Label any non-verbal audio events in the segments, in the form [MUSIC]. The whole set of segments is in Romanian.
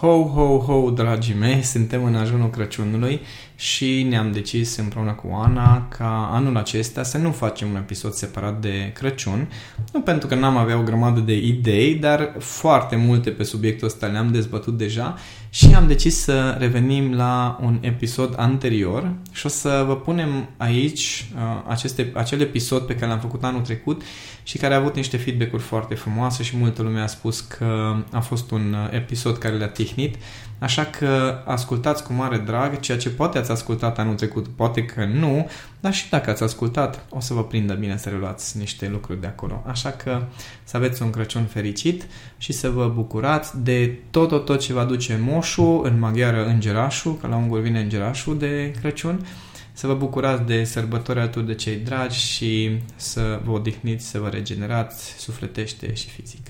Ho, ho, ho, dragii mei, suntem în ajunul Crăciunului și ne-am decis împreună cu Ana ca anul acesta să nu facem un episod separat de Crăciun, nu pentru că n-am avea o grămadă de idei, dar foarte multe pe subiectul ăsta le-am dezbătut deja și am decis să revenim la un episod anterior și o să vă punem aici uh, aceste, acel episod pe care l-am făcut anul trecut și care a avut niște feedback-uri foarte frumoase și multă lume a spus că a fost un uh, episod care le-a tihnit. Așa că ascultați cu mare drag ceea ce poate ați ascultat anul trecut, poate că nu, dar și dacă ați ascultat, o să vă prindă bine să reluați niște lucruri de acolo. Așa că să aveți un Crăciun fericit și să vă bucurați de tot, tot, tot ce vă aduce moșul, în maghiară îngerașul, că la ungur vine îngerașul de Crăciun, să vă bucurați de sărbători alături de cei dragi și să vă odihniți, să vă regenerați sufletește și fizic.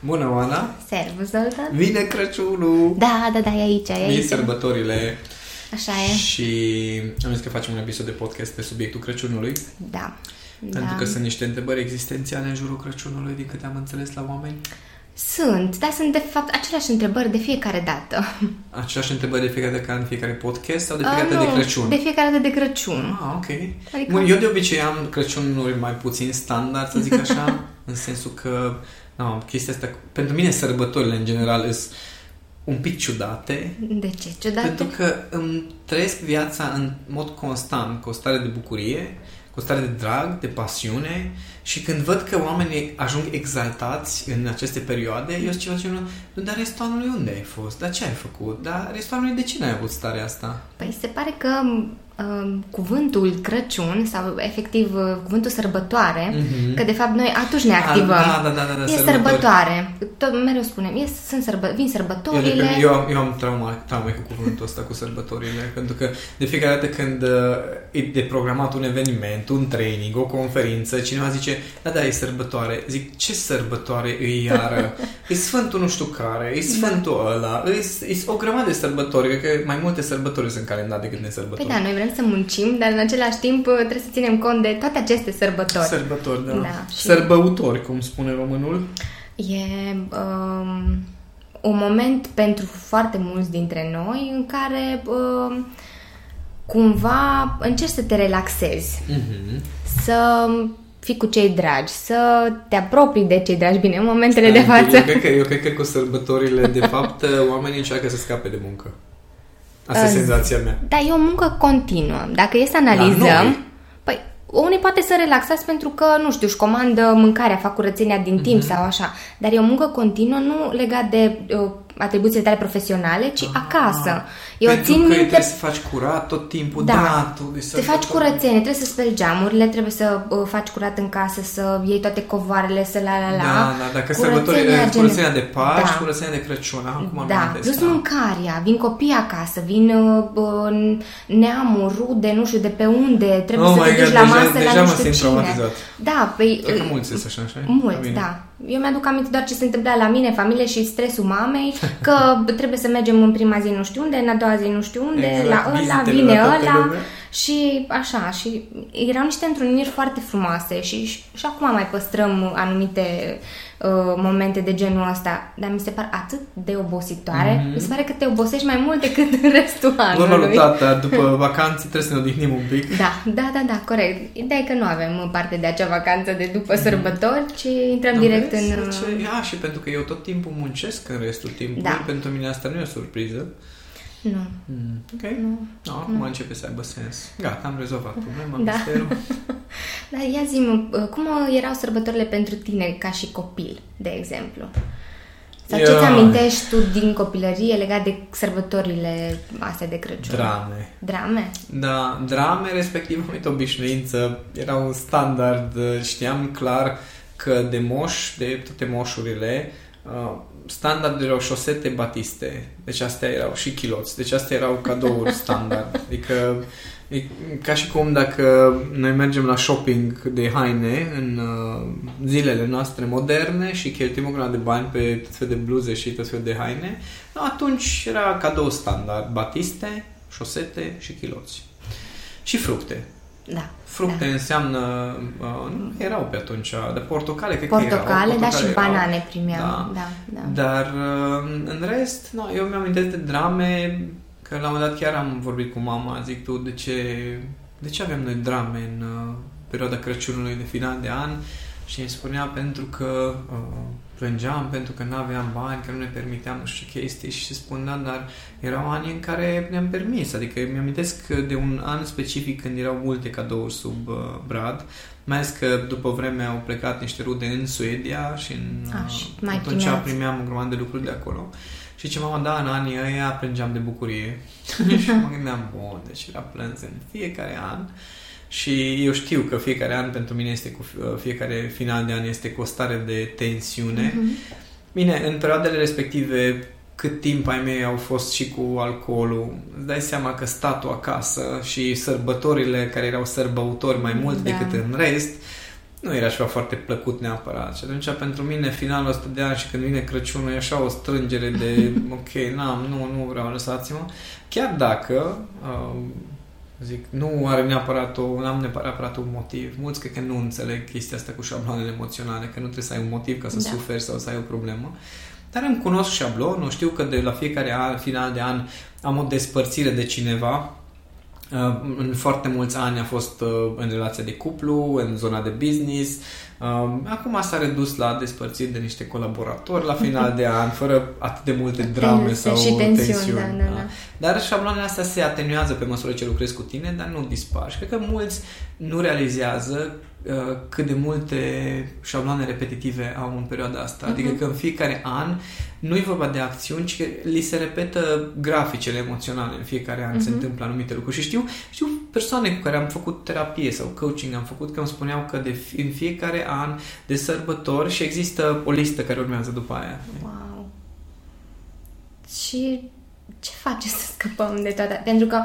Bună, Oana! Servus, Zoltan! Vine Crăciunul! Da, da, da, e aici, e Vin aici. sărbătorile Așa e. și am zis că facem un episod de podcast pe subiectul Crăciunului, Da. pentru da. că sunt niște întrebări existențiale în jurul Crăciunului, din câte am înțeles la oameni. Sunt, dar sunt de fapt aceleași întrebări de fiecare dată. [LAUGHS] Aceeași întrebări de fiecare dată ca în fiecare podcast sau de fiecare Ah, dată de nu, Crăciun? De fiecare dată de Crăciun. Ah, ok. Adică- Bun, eu de obicei am Crăciunuri mai puțin standard, să zic așa, [LAUGHS] în sensul că no, chestia asta, pentru mine sărbătorile în general sunt un pic ciudate, De ce? Ciudate? pentru că îmi trăiesc viața în mod constant, cu o stare de bucurie, cu o stare de drag, de pasiune și când văd că oamenii ajung exaltați în aceste perioade, eu sunt ceva genul, nu, dar restul anului unde ai fost? Dar ce ai făcut? Dar restul anului de ce n-ai avut starea asta? Păi se pare că uh, cuvântul Crăciun sau efectiv uh, cuvântul sărbătoare, Mhm. că de fapt noi atunci ne Ah, activăm. da, da, da, da, da, e sărbători. sărbătoare. Tot mereu spunem, e, sunt sărbă, vin Eu, de, sărbătorile. eu, am, eu am trauma, traume cu cuvântul ăsta, cu sărbătorile, [LAUGHS] pentru că de fiecare dată când uh, e de programat un eveniment, un training, o conferință, cineva zice, da, da, e sărbătoare. Zic, ce sărbătoare e iară? [LAUGHS] e Sfântul nu știu care, e Sfântul ăla, e, e o grămadă de sărbători, cred că mai multe sărbători sunt în calendar decât Păi nesărbători. da, noi vrem să muncim, dar în același timp uh, trebuie să ținem cont de toate aceste sărbători. Sărbători, da. Da, și- Sărbăutori, cum spune românul. E um, un moment pentru foarte mulți dintre noi în care um, cumva încerci să te relaxezi, Mhm. să fii cu cei dragi, să te apropii de cei dragi, bine, în momentele de Stai, față. Eu cred, că, eu cred că cu sărbătorile, de [LAUGHS] fapt, oamenii încearcă să scape de muncă. Asta e Uh, senzația mea. Dar e o muncă continuă. Dacă e să noi. analizăm, păi unii poate să relaxați pentru că, nu știu, își comandă mâncarea, fac curățenia din timp Mhm. sau așa. Dar e o muncă continuă nu legat de uh, atribuțiile tale profesionale, ci acasă. Eu Ah. Pentru țin că minte trebuie să faci curat tot timpul, Da. da, tu de Te faci curățenie, trebuie să speli geamurile, trebuie să uh, faci curat în casă, să iei toate covoarele, să la la la. Da, da, dacă Curățenia sărbătorile, gen- curățenia de Paști, Da. curățenia de Crăciun, acum am Da, amintesc, plus da. mâncarea, vin copii acasă, vin uh, uh, neamuri, rude, nu știu de pe unde, trebuie Oh să my te duci God, la deja- masă deja la nu mă știu simt cine. traumatizat. Da, păi... Cred că uh, mulți sunt așa, așa? La Mulți, mine. da. Eu mi-aduc aminte doar ce se întâmpla la mine, familie și stresul mamei, că [LAUGHS] trebuie să mergem în prima zi nu știu unde, în a doua zi nu știu unde, Exact, la ăla, vizitele vine la toată ăla lumea. și așa. Și erau niște întruniri foarte frumoase și, și, și acum mai păstrăm anumite uh, momente de genul ăsta, dar mi se par atât de obositoare, mi se pare că te obosești mai mult decât în restul Doamna lui anului. tata, după vacanțe trebuie să ne odihnim un pic. Da, da, da, da, corect. Ideea e că nu avem parte de acea vacanță de după sărbători, ci intrăm direct Vezi? în... Ce- Ia, și pentru că eu tot timpul muncesc în restul timpului, Da. pentru mine asta nu e o surpriză. Nu. Mm, ok. No, acum începe să aibă sens. Gata, am rezolvat problema, Da. misterul. [LAUGHS] Dar ia zi cum erau sărbătorile pentru tine ca și copil, de exemplu? Sau ce Ia. ți amintești tu din copilărie legat de sărbătorile astea de Crăciun? Drame. Drame? Da, drame, respectiv, uite, obișnuință, era un standard, știam clar că de moș, de toate moșurile, uh, standard erau șosete batiste, deci astea erau și chiloți, deci astea erau cadouri [LAUGHS] standard, adică e ca și cum dacă noi mergem la shopping de haine în uh, zilele noastre moderne și cheltuim o grămadă de bani pe tot fel de bluze și tot fel de haine, atunci era cadou standard, batiste, șosete și chiloți. Și fructe. Da. Fructe da. înseamnă, uh, nu erau pe atunci, de portocale, cred portocale, că erau. Portocale, da, și erau. banane primeam. Da, da, da. Dar uh, în rest, no, eu mi-am amintesc de drame, că la un moment dat chiar am vorbit cu mama, zic tu, de ce, de ce avem noi drame în uh, perioada Crăciunului de final de an? Și îmi spunea pentru că uh, plângeam, pentru că nu aveam bani, că nu ne permiteam nu știu ce chestii și spun, da, dar erau ani în care ne-am permis. Adică mi-amintesc de un an specific când erau multe cadouri sub uh, brad, mai ales că după vreme au plecat niște rude în Suedia și în, A, și mai atunci primeați. primeam un grămadă de lucruri de acolo. Și ce mama, da, în anii ăia plângeam de bucurie. [LAUGHS] și mă gândeam, bun, deci era plâns în fiecare an. Și eu știu că fiecare an pentru mine este cu fiecare final de an este cu o stare de tensiune. Mm-hmm. Bine, în perioadele respective cât timp ai mei au fost și cu alcoolul, îți dai seama că statul acasă și sărbătorile care erau sărbăutori mai mult da. decât în rest, nu era așa foarte plăcut neapărat. Și atunci, pentru mine, finalul ăsta de an și când vine Crăciunul, e așa o strângere de, [LAUGHS] ok, n-am, nu, nu vreau, lăsați-mă. Chiar dacă, uh, zic, nu are neapărat o, n-am neapărat un motiv. Mulți cred că nu înțeleg chestia asta cu șabloanele emoționale, că nu trebuie să ai un motiv ca să da. suferi sau să ai o problemă. Dar îmi cunosc șablonul, știu că de la fiecare an, final de an am o despărțire de cineva, în foarte mulți ani a fost în relația de cuplu, în zona de business. Acum s-a redus la despărțiri de niște colaboratori la final de an, fără atât de multe drame sau și tensiuni. tensiuni da, da, da. Dar șabloanele astea se atenuează pe măsură ce lucrezi cu tine, dar nu dispar. Și cred că mulți nu realizează cât de multe șabloane repetitive au în perioada asta. Uh-huh. Adică că în fiecare an nu e vorba de acțiuni, ci că li se repetă graficele emoționale. În fiecare an uh-huh. se întâmplă anumite lucruri. Și știu, știu persoane cu care am făcut terapie sau coaching, am făcut că îmi spuneau că de, în fiecare an de sărbători și există o listă care urmează după aia. Wow! Și ce face să scăpăm de toate? Pentru că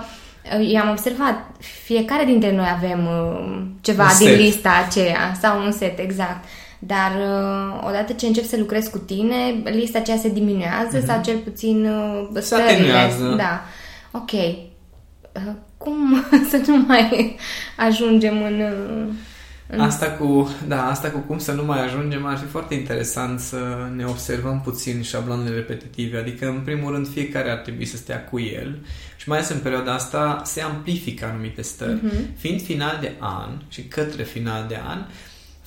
I-am observat, fiecare dintre noi avem uh, ceva un din set. lista aceea, sau un set, exact. Dar uh, odată ce încep să lucrez cu tine, lista aceea se diminuează mm-hmm. sau cel puțin uh, stările. Da. Ok. Uh, cum [LAUGHS] să nu mai ajungem în... Uh, Asta cu, da, asta cu cum să nu mai ajungem ar fi foarte interesant să ne observăm puțin șablonele repetitive, adică în primul rând fiecare ar trebui să stea cu el și mai ales în perioada asta se amplifică anumite stări. Uh-huh. Fiind final de an și către final de an,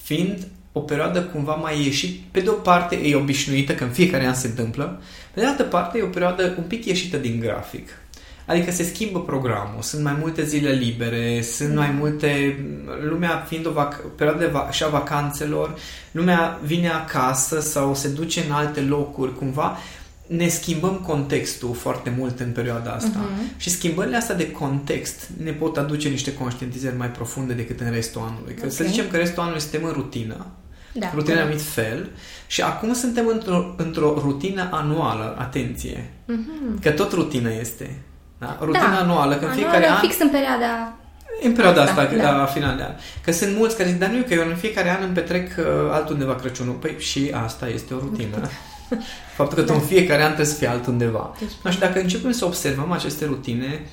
fiind o perioadă cumva mai ieșit, pe de o parte e obișnuită, că în fiecare an se întâmplă, pe de altă parte e o perioadă un pic ieșită din grafic. Adică se schimbă programul, sunt mai multe zile libere, sunt mai multe... Lumea fiind o vac- perioadă de va- și a vacanțelor, lumea vine acasă sau se duce în alte locuri, cumva ne schimbăm contextul foarte mult în perioada asta. Uh-huh. Și schimbările astea de context ne pot aduce niște conștientizări mai profunde decât în restul anului. Că okay. să zicem că restul anului suntem în rutină, da, rutină anumit fel și acum suntem într-o, într-o rutină anuală, atenție. Uh-huh. Că tot rutină este. Da? Rutina da. anuală, că în fiecare an... fix în perioada în perioada asta, da, da. la final de an. Că sunt mulți care zic, dar nu că eu în fiecare an îmi petrec uh, altundeva Crăciunul. Păi și asta este o rutină. Faptul că tu da. în fiecare an trebuie să fii altundeva. Deci, și dacă începem să observăm aceste rutine,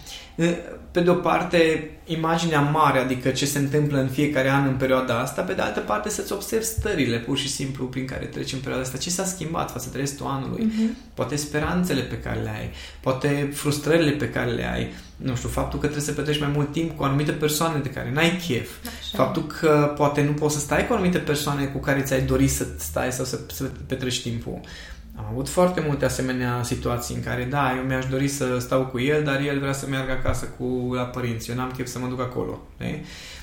pe de o parte, imaginea mare, adică ce se întâmplă în fiecare an în perioada asta, pe de altă parte să-ți observi stările pur și simplu prin care treci în perioada asta, ce s-a schimbat față de restul anului, uh-huh. poate speranțele pe care le ai, poate frustrările pe care le ai, nu știu, faptul că trebuie să petreci mai mult timp cu anumite persoane de care n-ai chef, Așa. faptul că poate nu poți să stai cu anumite persoane cu care ți-ai dorit să stai sau să, să petreci timpul. Am avut foarte multe asemenea situații în care, da, eu mi-aș dori să stau cu el, dar el vrea să meargă acasă cu la părinți. Eu n-am chef să mă duc acolo. Ne?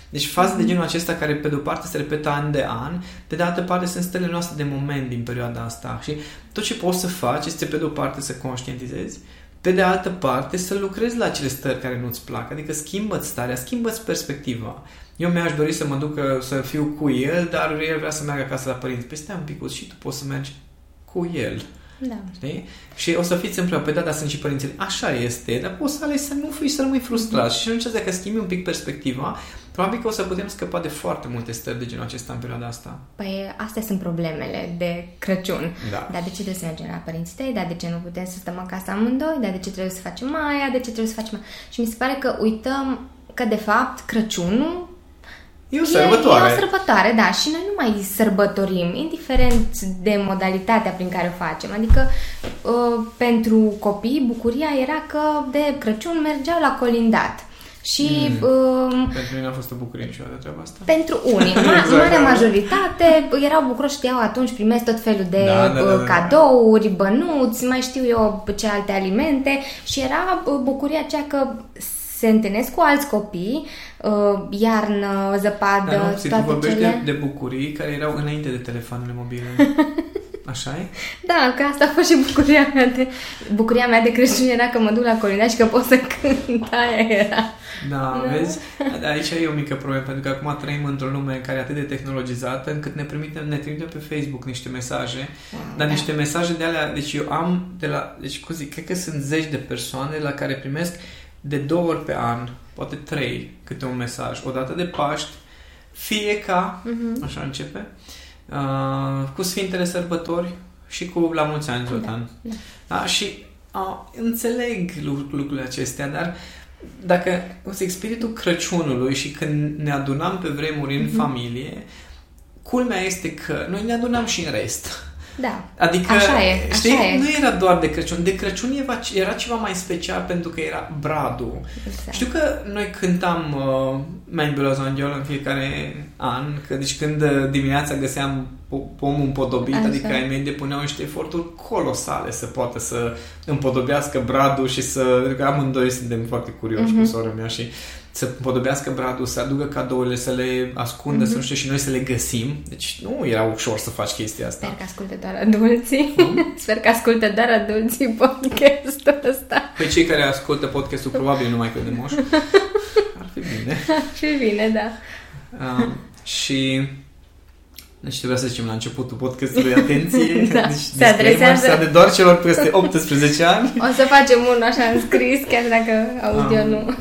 Deci faze mm-hmm. de genul acesta care pe de-o parte se repetă an de an, pe de altă parte sunt stările noastre de moment din perioada asta. Și tot ce poți să faci este pe de-o parte să conștientizezi, pe de altă parte să lucrezi la acele stări care nu-ți plac, adică schimbă-ți starea, schimbă-ți perspectiva. Eu mi-aș dori să mă duc să fiu cu el, dar el vrea să meargă acasă la părinți. Păi stai un pic și tu poți să mergi cu el. Da. Știi? Și o să fiți împreună. Păi da, dar sunt și părinții. Așa este, dar poți să alegi să nu fii, să rămâi frustrat. Mm-hmm. Și atunci, dacă schimbi un pic perspectiva, probabil că o să putem scăpa de foarte multe stări de genul acesta în perioada asta. Păi astea sunt problemele de Crăciun. Da. Dar de ce trebuie să mergem la părinții tăi? Dar de ce nu putem să stăm acasă amândoi? Dar de ce trebuie să facem aia? De ce trebuie să facem aia? Și mi se pare că uităm că, de fapt, Crăciunul E o sărbătoare. E, e o sărbătoare, da, și noi nu mai sărbătorim, indiferent de modalitatea prin care o facem. Adică, uh, pentru copii, bucuria era că de Crăciun mergeau la colindat. Și mm. uh, pentru mine a fost o bucurie niciodată treaba asta. Pentru unii, [LAUGHS] ma- exact, marea da. majoritate erau bucuroși, știau atunci primesc tot felul de da, da, da, da, cadouri, bănuți, mai știu eu ce alte alimente și era bucuria aceea că se întâlnesc cu alți copii, uh, iarnă, zăpadă, Dar nu, toate tu cele... de, de bucurii care erau înainte de telefoanele mobile. [LAUGHS] Așa e? Da, că asta a fost și bucuria mea de, bucuria mea de Crăciun era că mă duc la colindat și că pot să cânt, aia era. Da, da, vezi? Aici e o mică problemă, pentru că acum trăim într-o lume care e atât de tehnologizată încât ne, primite, ne trimite pe Facebook niște mesaje, da, dar niște mesaje de alea, deci eu am de la, deci cum zic, cred că sunt zeci de persoane la care primesc de două ori pe an, poate trei, câte un mesaj, o dată de Paști, fie ca, uh-huh. așa începe, uh, cu Sfintele Sărbători și cu La Mulți Ani, Zoltan. Da, da. da și uh, înțeleg lucrurile acestea, dar dacă, o să spiritul Crăciunului și când ne adunam pe vremuri în uh-huh. familie, culmea este că noi ne adunam și în rest. Da. Adică, așa e, știi, așa e. nu era doar de Crăciun. De Crăciun era, era ceva mai special pentru că era bradul. Exact. Știu că noi cântam uh, Mein Belos în fiecare an, că deci când uh, dimineața găseam pomul împodobit, așa. adică ai mei depuneau niște eforturi colosale să poată să împodobească bradul și să... Adică amândoi suntem foarte curioși uh-huh. cu sora mea și să podobească bradul, să aducă cadourile, să le ascundă, mm-hmm. să nu știu, și noi să le găsim. Deci nu era ușor să faci chestia asta. Sper că ascultă doar adulții. Mm? [LAUGHS] Sper că ascultă doar adulții podcastul ăsta. Pe cei care ascultă podcastul probabil nu mai de moș. [LAUGHS] Ar fi bine. Ar fi bine, da. Uh, și deci trebuia să zicem la începutul podcastului, atenție, [LAUGHS] da, deci se adresează se doar celor peste 18 ani. O să facem unul așa în scris, chiar dacă audio um, nu.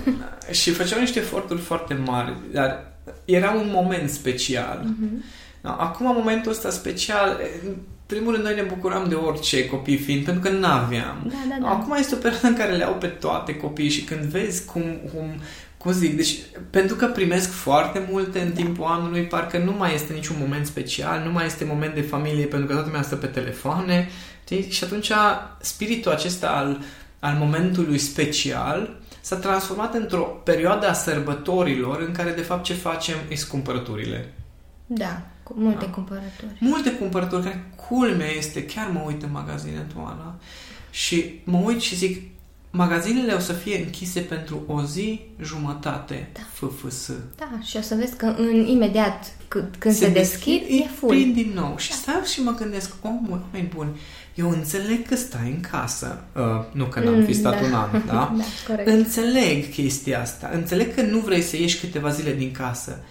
Și făceau niște eforturi foarte mari, dar era un moment special. Uh-huh. Acum, momentul ăsta special, în primul rând, noi ne bucuram de orice copii fiind, pentru că nu aveam. Da, da, da. Acum este o perioadă în care le au pe toate copiii și când vezi cum, cum cum zic, deci pentru că primesc foarte multe în timpul anului, parcă nu mai este niciun moment special, nu mai este moment de familie pentru că toată lumea stă pe telefoane, știi? Și atunci spiritul acesta al, al momentului special s-a transformat într-o perioadă a sărbătorilor în care de fapt ce facem e cumpărăturile. Da, cu multe da. cumpărături. Multe cumpărături, care culmea este, chiar mă uit în magazine, Toana, și mă uit și zic, Magazinele o să fie închise pentru o zi jumătate da. FFS. Da, și o să vezi că în imediat când, când se, se deschid, deschid, e full. Plin din nou. Și da. stau și mă gândesc, oh, mai bun, eu înțeleg că stai în casă, uh, nu că n-am mm, fi stat da. un an, [LAUGHS] da? da corect. Înțeleg chestia asta, înțeleg că nu vrei să ieși câteva zile din casă,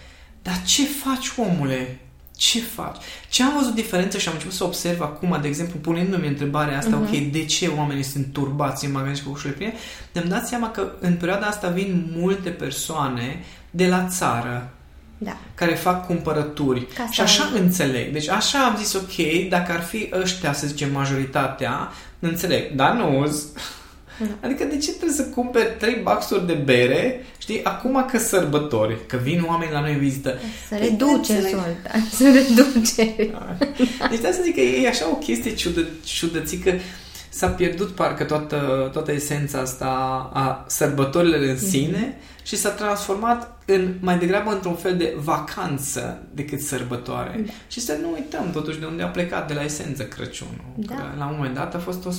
dar ce faci, omule? Ce faci? Ce am văzut diferență și am început să observ acum, de exemplu, punându-mi întrebarea asta, uh-huh. ok, de ce oamenii sunt turbați în magazin și cu ușurile pline, ne-am dat seama că în perioada asta vin multe persoane de la țară da. care fac cumpărături. Ca și așa am... înțeleg. Deci așa am zis, ok, dacă ar fi ăștia, să zicem, majoritatea, înțeleg. Dar nu da. Adică de ce trebuie să cumperi trei baxuri de bere, știi, acum că sărbători, că vin oameni la noi în vizită. Să păi reduce solta, [LAUGHS] să reduce. Da. Deci da să zic că e așa o chestie ciudă, ciudățică s-a pierdut parcă toată, toată esența asta a sărbătorilor în mhm. sine mm-hmm. și s-a transformat în mai degrabă într-un fel de vacanță decât sărbătoare. Da. Și să nu uităm totuși de unde a plecat, de la esență Crăciunul. Da. Că la un moment dat a fost o,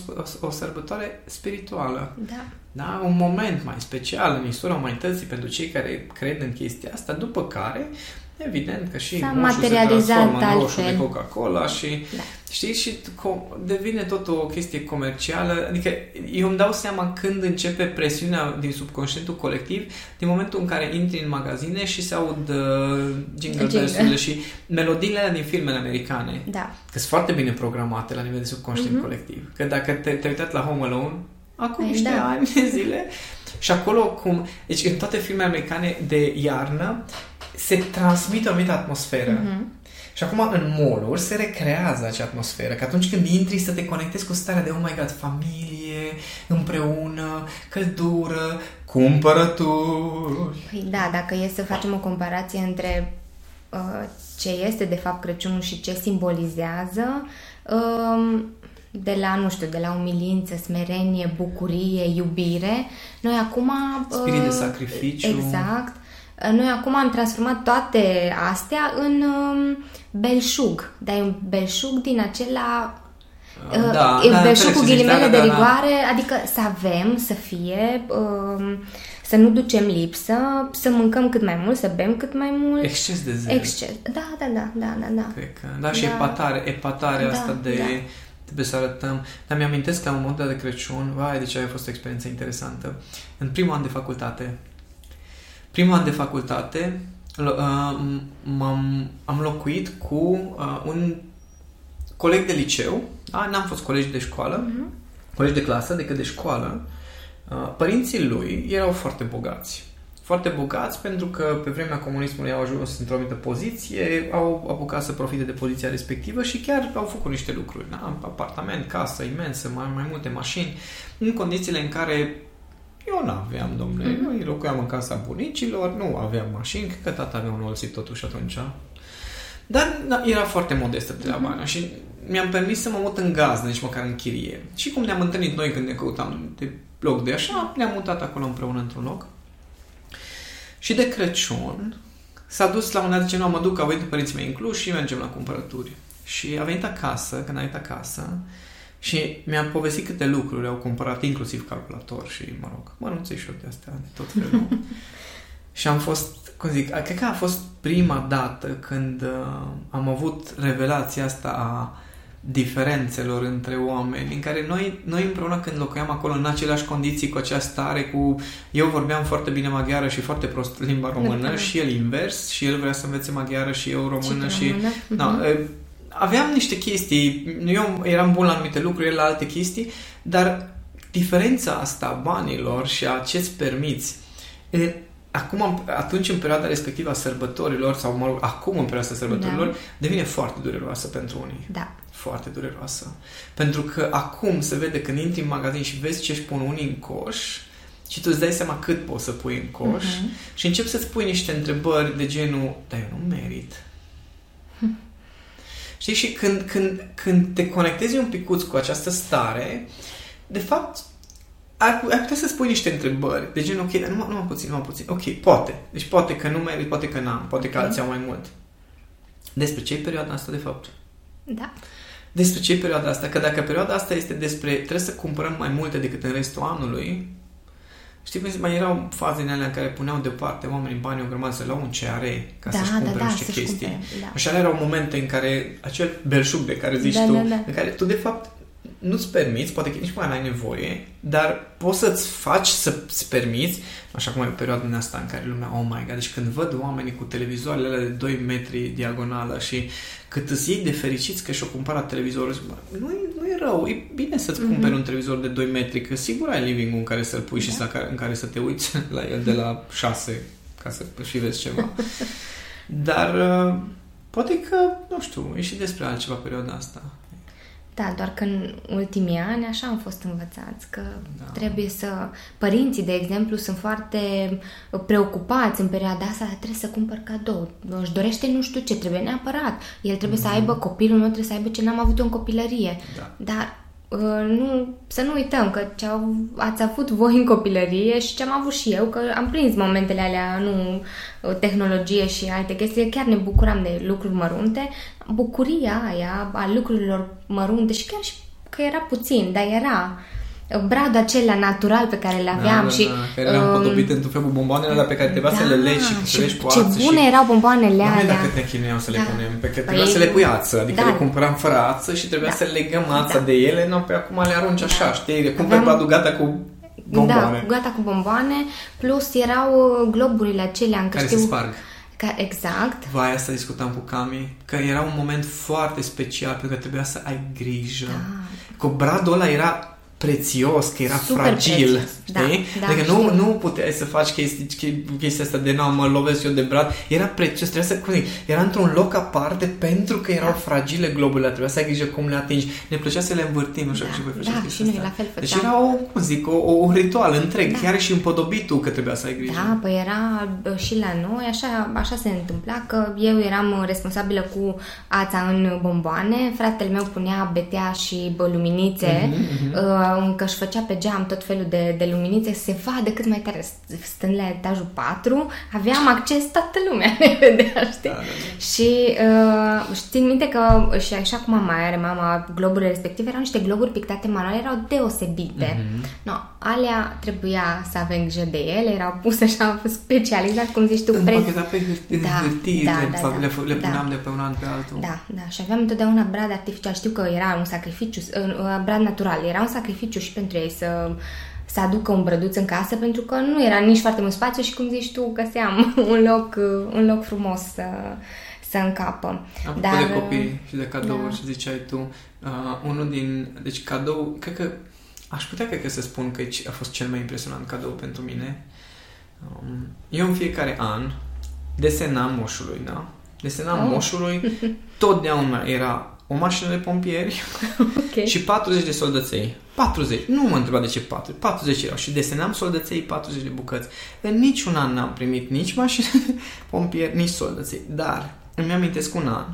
o, o sărbătoare spirituală. Da. Da? Un moment mai special în istoria umanității pentru cei care cred în chestia asta, după care Evident că și S-a materializat se altfel. de Coca-Cola și da. știi, și devine tot o chestie comercială. Adică eu îmi dau seama când începe presiunea din subconștientul colectiv, din momentul în care intri în magazine și se aud uh, jingle bells și melodiile din filmele americane. Da. Că sunt foarte bine programate la nivel de subconștient uh-huh. colectiv. Că dacă te, te uitat la Home Alone, acum păi, niște da. ani de zile, și acolo cum... Deci în toate filmele americane de iarnă se transmite o anumită atmosferă. Mm-hmm. Și acum în mall se recrează acea atmosferă. Că atunci când intri să te conectezi cu starea de, oh my god, familie, împreună, căldură, cumpărături. Păi da, dacă e să facem o comparație între uh, ce este de fapt Crăciunul și ce simbolizează, uh, de la, nu știu, de la umilință, smerenie, bucurie, iubire, noi acum... Spirit de sacrificiu. Exact. Noi acum am transformat toate astea în um, belșug, dar e un belșug din acela Uh, da, e da, belșug cu ghilimele da, de da, rigoare, da. adică să avem, să fie, um, să nu ducem lipsă, să mâncăm cât mai mult, să bem cât mai mult. Exces de zel. Exces, da, da, da, da, da. da. Cred că, da, și da. epatare, epatarea da, asta de... Da. Trebuie să arătăm. Dar mi-amintesc că la un moment dat de Crăciun, vai, deci a fost o experiență interesantă. În primul an de facultate, primul an de facultate, uh, m-am, am locuit cu uh, un coleg de liceu, da? n-am fost colegi de școală, uh-huh. colegi de clasă, decât de școală. Uh, părinții lui erau foarte bogați. Foarte bogați pentru că pe vremea comunismului au ajuns într-o anumită poziție, au apucat să profite de poziția respectivă și chiar au făcut niște lucruri. Da? Apartament, casă imensă, mai, mai multe mașini, în condițiile în care eu nu aveam, domnule, mm-hmm. noi locuiam în casa bunicilor, nu aveam mașini, că tata avea un olsit totuși atunci. Dar da, era foarte modestă treaba mm-hmm. și mi-am permis să mă mut în gazdă, nici măcar în chirie. Și cum ne-am întâlnit noi când ne căutam de loc de așa, ne-am mutat acolo împreună într-un loc. Și de Crăciun s-a dus la un dat ce nu mă duc, au venit părinții mei inclus și mergem la cumpărături. Și a venit acasă, când a venit acasă, și mi-am povestit câte lucruri au cumpărat, inclusiv calculator și, mă rog, mănunțișuri de astea, de tot felul. [LAUGHS] și am fost, cum zic, cred că a fost prima dată când uh, am avut revelația asta a diferențelor între oameni, în care noi, noi împreună când locuiam acolo în aceleași condiții, cu acea stare, cu... Eu vorbeam foarte bine maghiară și foarte prost limba română da. și el invers și el vrea să învețe maghiară și eu română și... și... Da, uh-huh. aveam niște chestii, eu eram bun la anumite lucruri, el la alte chestii, dar diferența asta a banilor și a ce-ți permiți acum, atunci, în perioada respectivă a sărbătorilor, sau mă rog, acum, în perioada sărbătorilor, da. devine foarte dureroasă pentru unii. Da. Foarte dureroasă. Pentru că acum se vede când intri în magazin și vezi ce își pun unii în coș, și tu îți dai seama cât poți să pui în coș uh-huh. și începi să-ți pui niște întrebări de genul, dar eu nu merit. Hm. [LAUGHS] Știi? Și când, când, când te conectezi un picuț cu această stare, de fapt, ar, ar putea să spui niște întrebări, de genul, ok, dar numai, numai puțin, numai puțin. Ok, poate. Deci poate că nu merit, poate că n-am, poate că alții au mai mult. Despre ce e perioada asta, de fapt? Da. Despre ce e perioada asta? Că dacă perioada asta este despre trebuie să cumpărăm mai multe decât în restul anului, Știi cum mai erau faze în alea în care puneau deoparte oamenii bani o grămadă să luau un CRE ca da, să-și da, cumpere da, niște chestii. Cumpere, da. Așa erau momente în care acel belșug de care zici da, tu, da, da. în care tu de fapt nu-ți permiți, poate că nici mai ai nevoie, dar poți să-ți faci să-ți permiți, așa cum e o perioadă din asta în care lumea, oh my god, deci când văd oamenii cu televizoarele alea de 2 metri diagonală și cât îți iei de fericiți că și-o cumpărat televizorul, zic, nu, nu e rău, e bine să-ți mm-hmm. cumperi un televizor de 2 metri, că sigur ai living în care să-l pui da. și să, în care să te uiți [LAUGHS] la el de la 6 ca să și vezi ceva. [LAUGHS] Dar uh, poate că, nu știu, e și despre altceva perioada asta. Da, doar că în ultimii ani așa am fost învățați, că da. trebuie să... Părinții, de exemplu, sunt foarte preocupați în perioada asta, trebuie să cumpăr cadou, își dorește nu știu ce, trebuie neapărat. El trebuie mm-hmm. să mhm. aibă, copilul meu trebuie să aibă ce n-am avut eu în copilărie. Da. Dar Uh, nu, să nu uităm că ce au, ați avut voi în copilărie și ce am avut și eu, că am prins momentele alea, nu uh, tehnologie și alte chestii, chiar ne bucuram de lucruri mărunte. Bucuria aia a lucrurilor mărunte și chiar și că era puțin, dar era bradul acela natural pe care le aveam da, da, și... Da, care erau împodobite um, în tot felul bomboanele alea pe care trebuia da, să le legi și să le legi cu Ce bune și... erau bomboanele alea. Nu dacă ne chinuiam să le da. punem, pe că trebuia păi, să le pui ață, adică da. le cumpăram fără ață și trebuia da. să legăm ața da. de ele, nu, pe acum le arunci da. așa, știi, le cumperi Aveam... bradul gata cu bomboane. Da, gata cu bomboane, plus erau uh, globurile acelea în care știu... se sparg. Ca, exact. Vai, asta discutam cu Cami, că era un moment foarte special pentru că trebuia să ai grijă. Da. Cu bradul ăla era prețios, că era Super fragil, prețios. Da, știi? da, adică nu, știu. nu puteai să faci chestii, chestia asta de nu mă lovesc eu de brad. Era prețios, trebuia să, cum zic, era într-un loc aparte pentru că erau Da. fragile globurile, trebuia să ai grijă cum le atingi. Ne plăcea să le învârtim, așa Da, că și voi da, faceți și chestia noi asta. la fel Deci făceam. era o, cum zic, o, o, un ritual întreg, Da. chiar și împodobitul că trebuia să ai grijă. Da, păi era bă, și la noi, așa, așa se întâmpla că eu eram responsabilă cu ața în bomboane, fratele meu punea betea și bă, luminițe, uh, că își făcea pe geam tot felul de, de luminițe să se vadă cât mai tare. Stând la etajul 4, aveam acces, toată lumea [LAUGHS] ne vedea, știi? Da, da, da. Și uh, țin minte că și așa cum mai are mama globurile respective, erau niște globuri pictate manual, erau deosebite. Mhm. No, alea trebuia să avem grijă de ele, erau puse așa specializat, cum zici tu, preț. Împachetat pe hârtie, Da, hârtie da, le, da, fac, da, le, le da. puneam de pe un an pe altul. Da, da, și aveam întotdeauna brad artificial. Știu că era un sacrificiu, uh, brad natural, era un sacrificiu și pentru ei să să aducă un brăduț în casă pentru că nu era nici foarte mult spațiu și cum zici tu, găseam [LAUGHS] un loc, uh, un loc frumos să, să încapă. Apropo Dar, de copii și de cadouri da. și ziceai tu, uh, unul din, deci cadou, cred că, aș putea cred că să spun că a fost cel mai impresionant cadou pentru mine. Um, eu în fiecare an desenam moșului, da? Desenam Oh. moșului, totdeauna era o mașină de pompieri [LAUGHS] Ok. și 40 de soldăței. 40. Nu mă întreba de ce 4. 40 erau. Și desenam soldăței 40 de bucăți. În niciun an n-am primit nici mașină de [LAUGHS] pompieri, nici soldăței. Dar îmi amintesc un an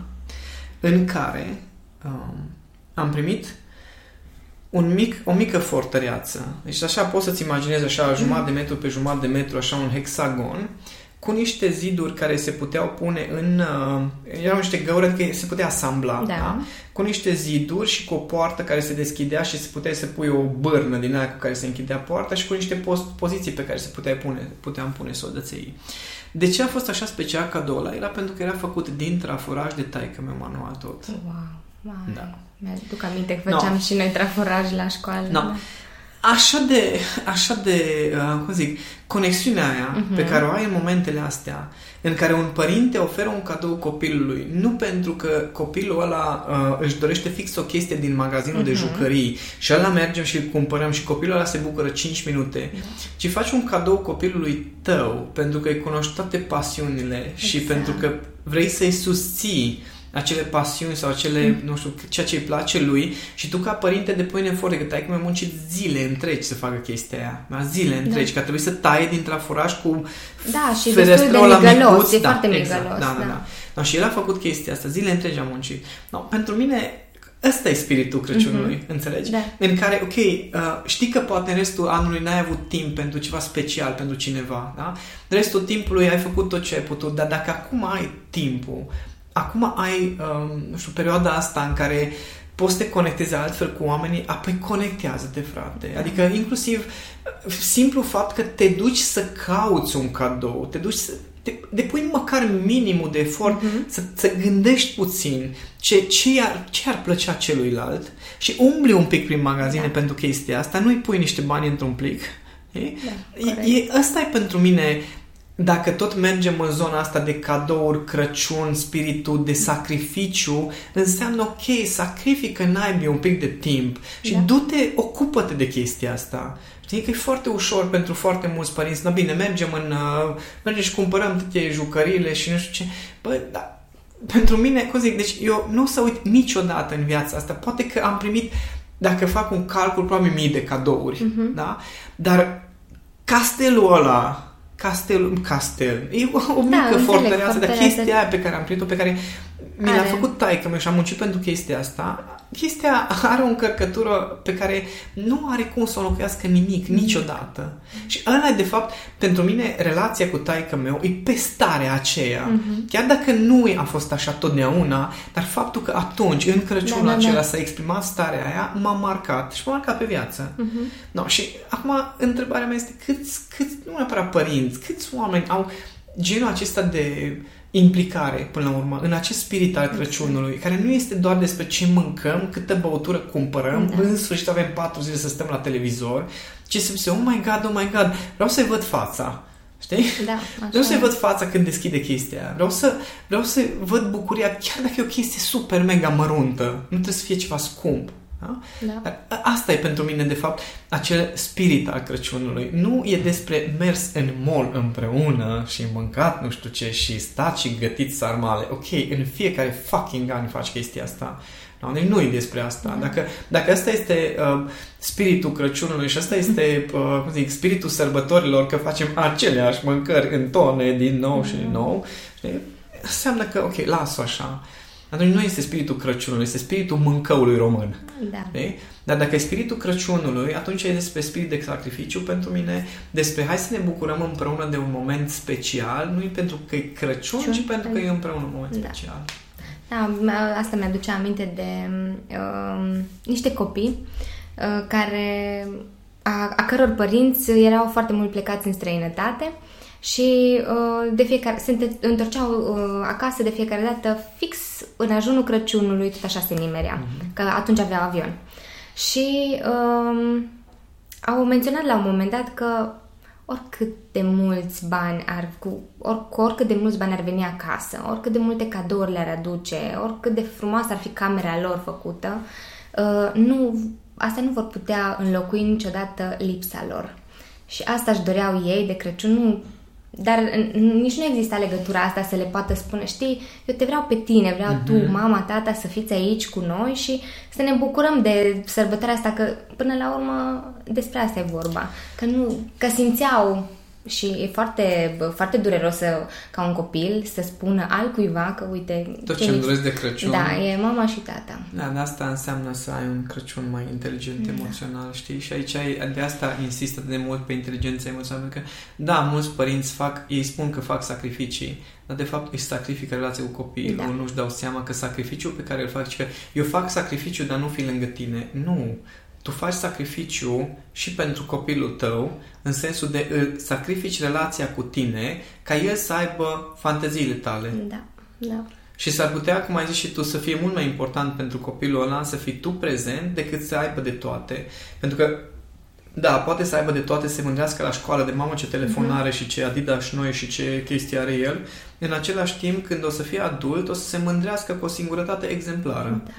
în care um, am primit un mic, o mică fortăreață. Deci așa poți să-ți imaginezi așa jumătate de metru pe jumătate de metru, așa un hexagon, cu niște ziduri care se puteau pune în... Uh, erau niște găuri, adică se putea asambla. Da. Da? Cu niște ziduri și cu o poartă care se deschidea și se putea să pui o bârnă din aia cu care se închidea poarta și cu niște post, poziții pe care se putea pune, puteam pune soldăței. De ce a fost așa special cadoul ăla? Era pentru că era făcut din traforaj de taică meu manual tot. Wow, wow. Da. Mi-aduc aminte că făceam No. și noi traforaj la școală. No. Da. Așa de, așa de, uh, cum zic, conexiunea aia Mhm. pe care o ai în momentele astea, în care un părinte oferă un cadou copilului, nu pentru că copilul ăla uh, își dorește fix o chestie din magazinul de Mhm. jucării și ăla mergem și îl cumpărăm și copilul ăla se bucură 5 minute, ci faci un cadou copilului tău pentru că îi cunoști toate pasiunile și Exact. pentru că vrei să-i susții acele pasiuni sau acele, nu știu, ceea ce îi place lui și tu ca părinte depui un efort, că tai cum ai muncit zile întregi să facă chestia aia, da? zile întregi, că a trebuit să taie din traforaj cu Da, și ferestrul destul de ăla migălos, micuț. e da, foarte exact, migălos, Da, da, da. da. da. și el a făcut chestia asta, zile întregi a muncit. No, pentru mine Ăsta e spiritul Crăciunului, Mhm. înțelegi? Da. În care, ok, uh, știi că poate în restul anului n-ai avut timp pentru ceva special pentru cineva, da? Restul timpului ai făcut tot ce ai putut, dar dacă acum ai timpul, acum ai, um, nu știu, perioada asta în care poți să te conectezi altfel cu oamenii, apoi conectează-te, frate. Adică inclusiv uh, simplu fapt că te duci să cauți un cadou, te duci să te, depui măcar minimul de efort uh-huh. să, să gândești puțin ce, ce, ar, ce ar plăcea celuilalt și umbli un pic prin magazine da. pentru chestia asta, nu-i pui niște bani într-un plic. E? Da, e, e, asta e pentru mine dacă tot mergem în zona asta de cadouri, Crăciun, spiritul de sacrificiu, înseamnă ok, sacrifică naibii un pic de timp și Da. du-te, ocupă-te de chestia asta. Știi că e foarte ușor pentru foarte mulți părinți. Na bine, mergem în... Uh, mergem și cumpărăm toate jucăriile și nu știu ce. Bă, da, pentru mine, cum zic, deci eu nu o să uit niciodată în viața asta. Poate că am primit, dacă fac un calcul, probabil mii de cadouri, Mhm. da? Dar castelul ăla, castel, castel, e o, o mică înțeleg, fortăreață, dar fortăreață. chestia aia pe care am primit-o, pe care mi l-a Are. făcut taică meu și am muncit pentru chestia asta, chestia are o încărcătură pe care nu are cum să o înlocuiască nimic, niciodată. Și ăla e, de fapt, pentru mine, relația cu taică meu e pe starea aceea. Mhm. Chiar dacă nu a fost așa totdeauna, dar faptul că atunci, în Crăciunul Da, da, da. acela, s-a exprimat starea aia, m-a marcat și m-a marcat pe viață. Mhm. No, și acum întrebarea mea este câți, câți, nu neapărat părinți, câți oameni au genul acesta de implicare, până la urmă, în acest spirit al Crăciunului, care nu este doar despre ce mâncăm, câtă băutură cumpărăm, Da. în sfârșit avem patru zile să stăm la televizor, ci să zice, oh my god, oh my god, vreau să-i văd fața. Știi? Da, așa Vreau să-i e. văd fața când deschide chestia aia. Vreau să, vreau să văd bucuria, chiar dacă e o chestie super mega măruntă. Nu trebuie să fie ceva scump. Da? Da. Asta e pentru mine, de fapt, acel spirit al Crăciunului. Nu e despre mers în mall împreună și mâncat nu știu ce și stat și gătit sarmale. Ok, în fiecare fucking an faci chestia asta. No, deci nu e despre asta. Da. Dacă, dacă asta este uh, spiritul Crăciunului și asta este, [LAUGHS] uh, cum zic, spiritul sărbătorilor, că facem aceleași mâncări în tone din nou și din nou, știi? înseamnă că, ok, las-o așa. Atunci nu este spiritul Crăciunului, este spiritul mâncăului român. Da. Știi? Dar dacă e spiritul Crăciunului, atunci e despre spirit de sacrificiu pentru mine, despre hai să ne bucurăm împreună de un moment special, nu e pentru că e Crăciun, Crăciun, ci pentru că e împreună un moment Da. special. Da, asta mi-aduce aminte de uh, niște copii uh, care, a, a căror părinți erau foarte mult plecați în străinătate și uh, de fiecare, se înte- întorceau uh, acasă de fiecare dată fix în ajunul Crăciunului, tot așa se nimerea, Mhm. că atunci aveau avion. Și uh, au menționat la un moment dat că oricât de mulți bani ar, cu, or, cu oricât de mulți bani ar veni acasă, oricât de multe cadouri le-ar aduce, oricât de frumoasă ar fi camera lor făcută, uh, nu, astea nu vor putea înlocui niciodată lipsa lor. Și asta își doreau ei de Crăciun, nu, dar n- nici nu exista legătura asta să le poată spune, știi, eu te vreau pe tine, vreau mm-hmm. tu, mama, tata, să fiți aici cu noi și să ne bucurăm de sărbătoarea asta, că până la urmă despre asta e vorba. Că nu, că simțeau și e foarte, bă, foarte dureros să, ca un copil să spună altcuiva că, uite... Tot ce ce îmi lipsă- doresc de Crăciun. Da, e mama și tata. Da, de asta înseamnă să ai un Crăciun mai inteligent Da. emoțional, știi? Și aici ai, de asta insistă de mult pe inteligența emoțională, că da, mulți părinți fac, ei spun că fac sacrificii, dar de fapt își sacrifică relația cu copilul, Da. nu-și dau seama că sacrificiul pe care îl faci, că eu fac sacrificiu, dar nu fi lângă tine. Nu! Tu faci sacrificiu și pentru copilul tău, în sensul de îl sacrifici relația cu tine, ca el să aibă fanteziile tale. Da, da. Și s-ar putea, cum ai zis și tu, să fie mult mai important pentru copilul ăla să fii tu prezent decât să aibă de toate. Pentru că, da, poate să aibă de toate, să se mândrească la școală de mamă ce telefon Mhm. are și ce Adidas noi și ce chestii are el. În același timp, când o să fie adult, o să se mândrească cu o singurătate exemplară. Da.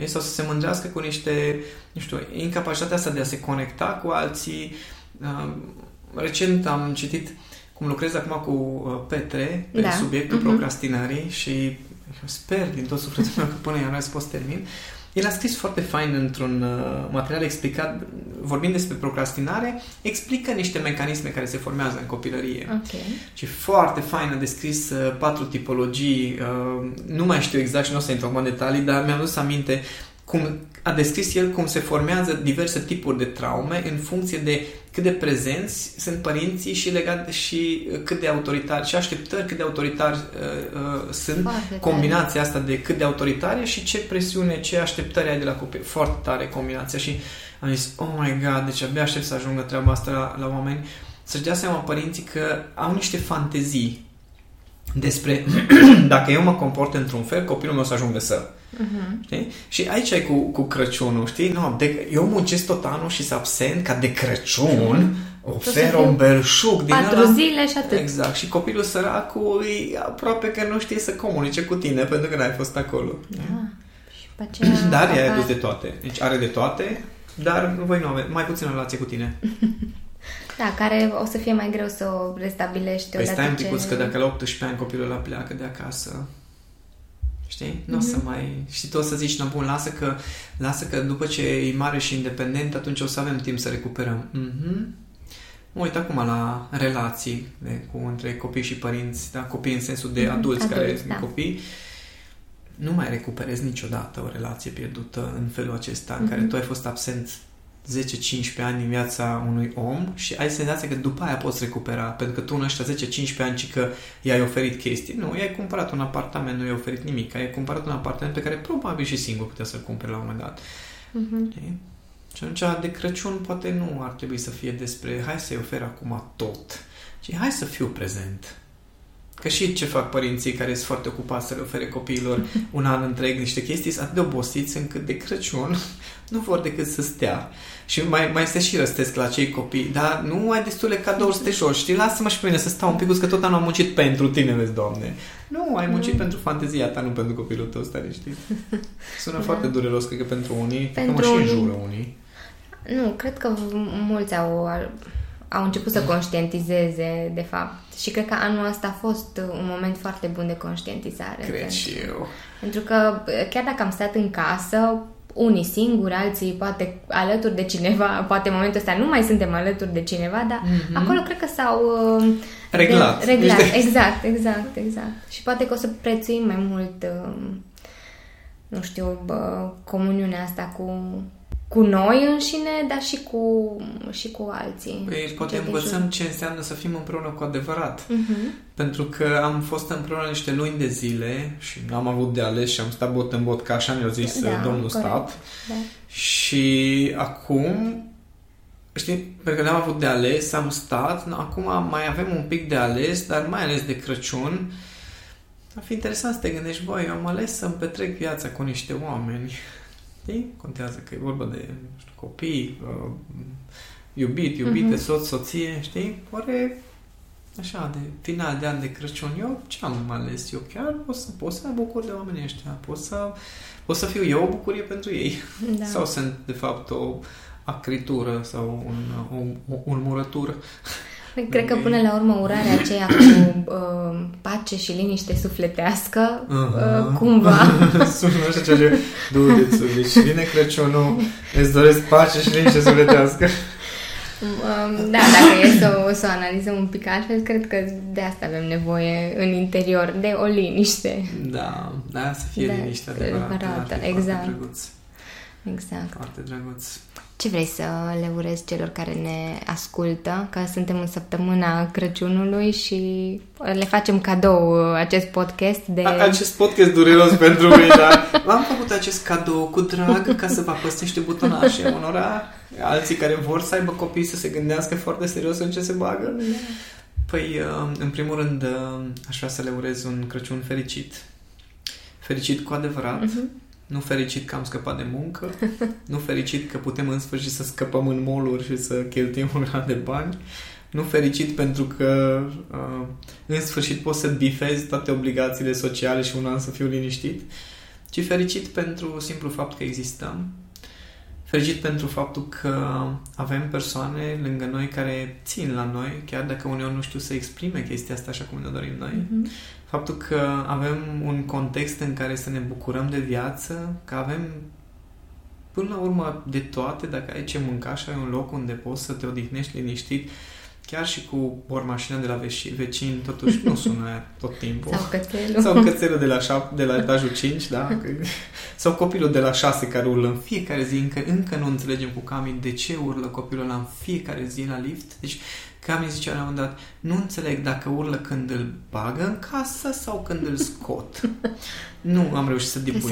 Știi? Sau să se mândrească cu niște, nu știu, incapacitatea asta de a se conecta cu alții. Uh, Recent am citit cum lucrez acum cu uh, Petre pe Da. subiectul Mhm. procrastinării și sper din tot sufletul meu că până ianuarie să pot să termin. El a scris foarte fain într-un uh, material explicat, vorbind despre procrastinare, explică niște mecanisme care se formează în copilărie. Ok. Și foarte fain a descris uh, patru tipologii. Uh, nu mai știu exact și nu o să intru acum în detalii, dar mi-am dus aminte cum a descris el cum se formează diverse tipuri de traume în funcție de cât de prezenți sunt părinții și legat de și uh, cât de autoritari și așteptări cât de autoritari uh, uh, sunt Foarte tare. combinația asta de cât de autoritare și ce presiune, ce așteptări ai de la copii. Foarte tare combinația și am zis, oh my god, deci abia aștept să ajungă treaba asta la, la oameni. Să-și dea seama părinții că au niște fantezii despre [CLEARS THROAT] dacă eu mă comport într-un fel, copilul meu o să ajungă să. Mhm. Știi? Și aici e cu, cu Crăciunul, știi? No, de, eu muncesc tot anul și sunt absent ca de Crăciun ofer să un fiu belșug din Patru ăla. zile și atât. Exact. Și copilul săracul e aproape că nu știe să comunice cu tine pentru că n-ai fost acolo. Da. Și după [CLEARS THROAT] aceea... Dar ea papa- a dus de toate. Deci are de toate, dar voi nu aveți mai puțină relație cu tine. [LAUGHS] Da, care o să fie mai greu să o restabilești Păi odată stai un ce... picuț că dacă la 18 ani copilul ăla pleacă de acasă, știi? Nu o să mai... Și tu o să zici, no, bun, lasă că, lasă că după ce e mare și independent, atunci o să avem timp să recuperăm. Mhm. Mă uit acum la relații de, cu, între copii și părinți, da? copii în sensul de Mhm, adulți, care adulți, sunt da. copii. Nu mai recuperezi niciodată o relație pierdută în felul acesta, în care Mhm. tu ai fost absent 10-15 ani în viața unui om și ai senzația că după aia poți recupera, pentru că tu în ăștia 10-15 ani ci că i-ai oferit chestii. Nu, i-ai cumpărat un apartament, nu i-ai oferit nimic. Ai cumpărat un apartament pe care probabil și singur putea să-l cumpere la un moment dat. Mhm. Știi? Și atunci de Crăciun poate nu ar trebui să fie despre hai să-i ofer acum tot, ci hai să fiu prezent. Că și ce fac părinții care sunt foarte ocupați să le ofere copiilor [LAUGHS] un an întreg niște chestii, sunt atât de obosiți încât de Crăciun nu vor decât să stea. Și mai, mai se și răstesc la cei copii, dar nu ai destule cadouri să te joci, știi? Lasă-mă și pe mine să stau un pic, că tot anul am muncit pentru tine, vezi, Doamne. Nu, ai muncit mm. pentru fantezia ta, nu pentru copilul tău, stai știi? [LAUGHS] Sună da. foarte dureros, cred că pentru unii, pentru că mă și înjură unii. Nu, cred că mulți au, au început să conștientizeze, de fapt. Și cred că anul ăsta a fost un moment foarte bun de conștientizare. Cred pentru, și eu. Pentru că chiar dacă am stat în casă, unii singuri, alții poate alături de cineva, poate în momentul ăsta nu mai suntem alături de cineva, dar mm-hmm. acolo cred că s-au uh, reglat. De, reglat. Exact, exact, exact. Și poate că o să prețuim mai mult, uh, nu știu, uh, comuniunea asta cu cu noi înșine, dar și cu, și cu alții. Păi poate învățăm ce înseamnă să fim împreună cu adevărat. Uh-huh. Pentru că am fost împreună niște luni de zile și am avut de ales și am stat bot în bot, ca așa ne-a zis da, domnul corect. stat. Da. Și acum, știi, pentru că n-am avut de ales, am stat, acum mai avem un pic de ales, dar mai ales de Crăciun. Ar fi interesant să te gândești, băi, eu am ales să-mi petrec viața cu niște oameni Știi? Contează că e vorba de știu, copii, uh, iubit, iubite, uh-huh. soț, soție, știi? Oare așa, de final de an de Crăciun, eu ce am ales? Eu chiar o să pot să mă bucur de oamenii ăștia, pot să, pot să fiu eu o bucurie pentru ei. Da. Sau sunt, de fapt, o acritură sau un, o, o, o murătură. Păi, cred că până la urmă urarea aceea cu uh, pace și liniște sufletească, uh-huh. uh, cumva... [LAUGHS] Sună așa ce dudețul, deci vine Crăciunul, îți doresc pace și liniște sufletească. Um, da, dacă e să o, să o analizăm un pic altfel, cred că de asta avem nevoie în interior, de o liniște. Da, da, să fie da, liniște adevărată. adevărată exact. Drăguț. Exact. Foarte drăguț. Ce vrei să le urezi celor care ne ascultă? Că suntem în săptămâna Crăciunului și le facem cadou acest podcast de... Acest podcast dureros pentru mine, dar v-am făcut acest cadou cu drag ca să vă apăs niște butonașe onora alții care vor să aibă copii să se gândească foarte serios în ce se bagă. Da. Păi, uh, în primul rând, uh, aș vrea să le urez un Crăciun fericit. Fericit cu adevărat. Uh-huh nu fericit că am scăpat de muncă, nu fericit că putem în sfârșit să scăpăm în moluri și să cheltuim un grad de bani, nu fericit pentru că uh, în sfârșit pot să bifez toate obligațiile sociale și un an să fiu liniștit, ci fericit pentru simplu fapt că existăm, fericit pentru faptul că avem persoane lângă noi care țin la noi, chiar dacă uneori nu știu să exprime chestia asta așa cum ne dorim noi. Mm-hmm faptul că avem un context în care să ne bucurăm de viață, că avem până la urmă de toate, dacă ai ce mânca și ai un loc unde poți să te odihnești liniștit, chiar și cu mașina de la vecin, totuși nu sună aia tot timpul. Sau cățelul. Sau cățelul de la, șap, de la etajul 5, da? Sau copilul de la 6 care urlă în fiecare zi, încă, încă nu înțelegem cu Cami de ce urlă copilul ăla în fiecare zi la lift. Deci Că mi zicea la un dat, nu înțeleg dacă urlă când îl bagă în casă sau când îl scot. [LAUGHS] nu am reușit să dibuim.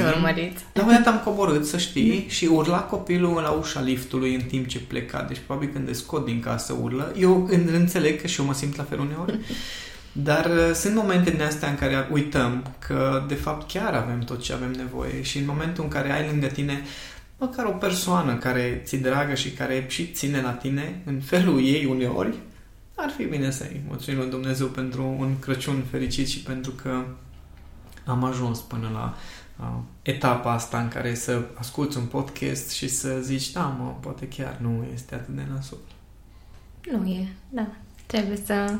La un dat am coborât, să știi, și urla copilul la ușa liftului în timp ce pleca. Deci probabil când îl scot din casă urlă. Eu înțeleg că și eu mă simt la fel uneori. [LAUGHS] Dar uh, sunt momente din astea în care uităm că de fapt chiar avem tot ce avem nevoie și în momentul în care ai lângă tine măcar o persoană care ți dragă și care și ține la tine în felul ei uneori, ar fi bine să-i mulțumim lui Dumnezeu pentru un Crăciun fericit și pentru că am ajuns până la uh, etapa asta în care să asculți un podcast și să zici, da, mă, poate chiar nu este atât de nasol. Nu e, da. Trebuie să,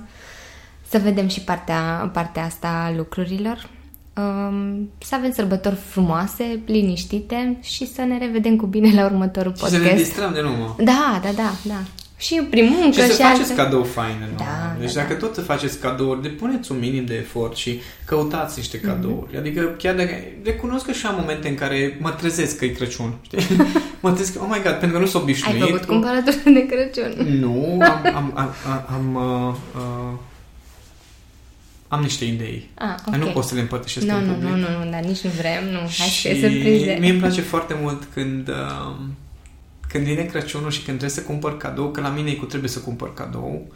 să vedem și partea, partea asta a lucrurilor. Um, să avem sărbători frumoase, liniștite și să ne revedem cu bine la următorul podcast. Și să ne distrăm de nou. Da, da, da, da. Și prin muncă și, și să faceți alte... cadou faine, nu? Da, deci da, dacă da. tot faceți cadouri, depuneți un minim de efort și căutați niște mhm. cadouri. Mm-hmm. Adică chiar dacă recunosc că și am momente în care mă trezesc că e Crăciun, știi? [LAUGHS] mă trezesc că, oh my god, pentru că nu sunt obișnuit. Ai făcut cumpărături de Crăciun? Nu, [LAUGHS] am, am, am, am, am uh, uh, am niște idei. Ah, okay. Nu pot să le împărtășesc no, în nu, public. Nu, nu, nu, dar nici nu vrem. Nu, hai și să surprize. mie îmi place foarte mult când... Uh, când vine Crăciunul și când trebuie să cumpăr cadou, că la mine e cu trebuie să cumpăr cadou,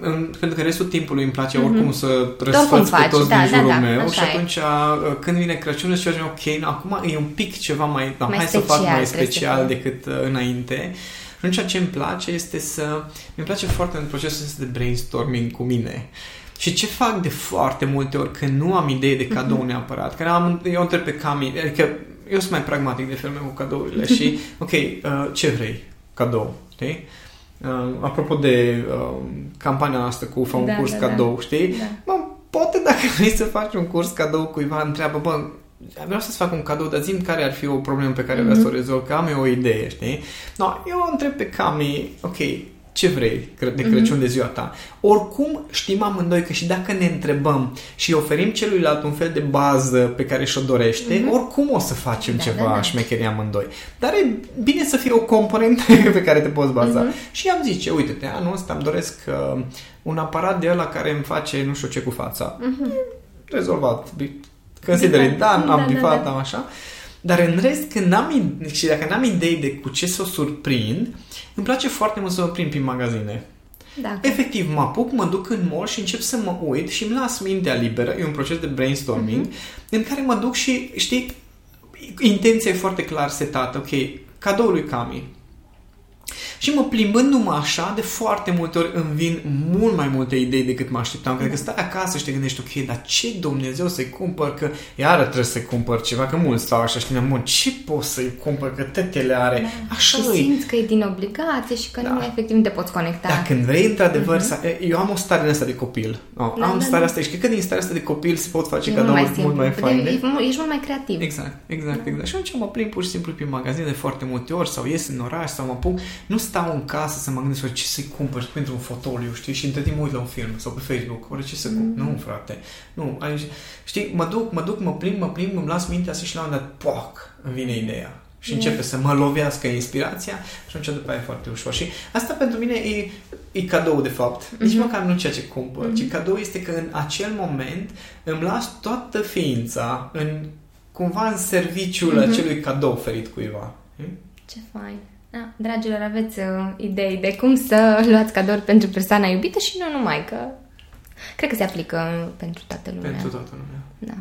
în, pentru că restul timpului îmi place oricum să Oricum răsfăț pe faci, toți da, din da, jurul da, meu așa și e. atunci uh, când vine Crăciunul și eu zic, ok, no, acum e un pic ceva mai, da, Mai hai să fac special mai trebuie să special fie. decât uh, înainte. Și atunci ce îmi place este să... mi place foarte mult procesul ăsta de brainstorming cu mine. Și ce fac de foarte multe ori când nu am idee de cadou Mhm. neapărat, că am, eu întreb pe Cami, adică eu sunt mai pragmatic de felul meu cu cadourile [LAUGHS] și, ok, uh, ce vrei? Cadou, știi? Uh, apropo de uh, campania noastră cu fă un Da, curs da, da. cadou, știi? Da. Bă, poate dacă [LAUGHS] vrei să faci un curs cadou cuiva, întreabă, bă, vreau să-ți fac un cadou, dar zi care ar fi o problemă pe care mm-hmm. vreau să o rezolv, că am eu o idee, știi? No, eu o întreb pe Cami, ok, ce vrei cre- de Crăciun mm-hmm. de ziua ta? Oricum știm amândoi că și dacă ne întrebăm și oferim celuilalt un fel de bază pe care și-o dorește, mm-hmm. oricum o să facem Da, ceva da, da. șmecherii amândoi. Dar e bine să fie o componentă [LAUGHS] pe care te poți baza. Mhm. Mm-hmm. Și am zice, uite-te, anul ăsta îmi doresc uh, un aparat de ăla care îmi face nu știu ce cu fața. Mm-hmm. Rezolvat. Consider Bifat. da, am Da, da, bifat, da. am așa. Dar în rest, când n-am, id- și dacă n-am idei de cu ce să o surprind, îmi place foarte mult să mă prind prin magazine. Da. Efectiv, mă apuc, mă duc în mall și încep să mă uit și îmi las mintea liberă, e un proces de brainstorming, uh-huh. în care mă duc și, știi, intenția e foarte clar setată, ok, cadoul lui Cami. Și mă plimbându-mă așa, de foarte multe ori îmi vin mult mai multe idei decât mă așteptam. Cred că stai acasă și te gândești, ok, dar ce Dumnezeu să-i cumpăr, că iară trebuie să-i cumpăr ceva, că mulți stau așa și ne bun, ce pot să-i cumpăr, că tetele are. Așa și îi. simți că e din obligație și că Da. nu, efectiv, nu te poți conecta. Da, când vrei într-adevăr să... Eu am o stare din asta de copil. No, Da, am da, starea da. asta și cred că din starea asta de copil se pot face E cadouri mult, simplu. mai faine. Ești, ești mult mai creativ. Exact, exact, exact. Și atunci mă plimb pur și simplu prin magazine de foarte multe ori sau ies în oraș sau mă apuc. Nu stau în casă să mă gândesc "Oare, ce să-i cumpăr pentru un fotoliu, știi? Și între timp mă uit la un film sau pe Facebook. Ori ce să Mm. cumpăr? Nu, frate. Nu, aici, știi, mă duc, mă duc, mă plimb, mă plimb, îmi las mintea să și la un dat, poc, îmi vine ideea. Și Mm. începe să mă lovească inspirația și atunci după aia e foarte ușor. Și asta pentru mine e, e cadou, de fapt. Nici Mhm. măcar nu ceea ce cumpăr, ci cadou este că în acel moment îmi las toată ființa în cumva în serviciul Mhm. acelui cadou oferit cuiva. Hm? Ce fain. Da, dragilor, aveți uh, idei de cum să luați cadouri pentru persoana iubită și nu numai, că cred că se aplică pentru toată lumea. Pentru toată lumea. Da.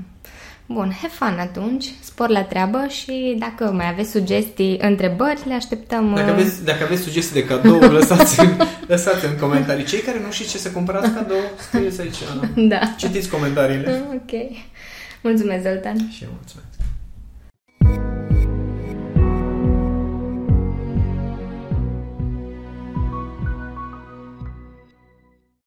Bun, have fun atunci, spor la treabă și dacă mai aveți sugestii, întrebări, le așteptăm. Dacă uh, aveți, dacă aveți sugestii de cadou, [LAUGHS] lăsați în, lăsați în comentarii. Cei care nu știți ce să cumpărați cadou, scrieți aici. Ana. Da. Citiți comentariile. Ok. Mulțumesc, Zoltan. Și eu mulțumesc.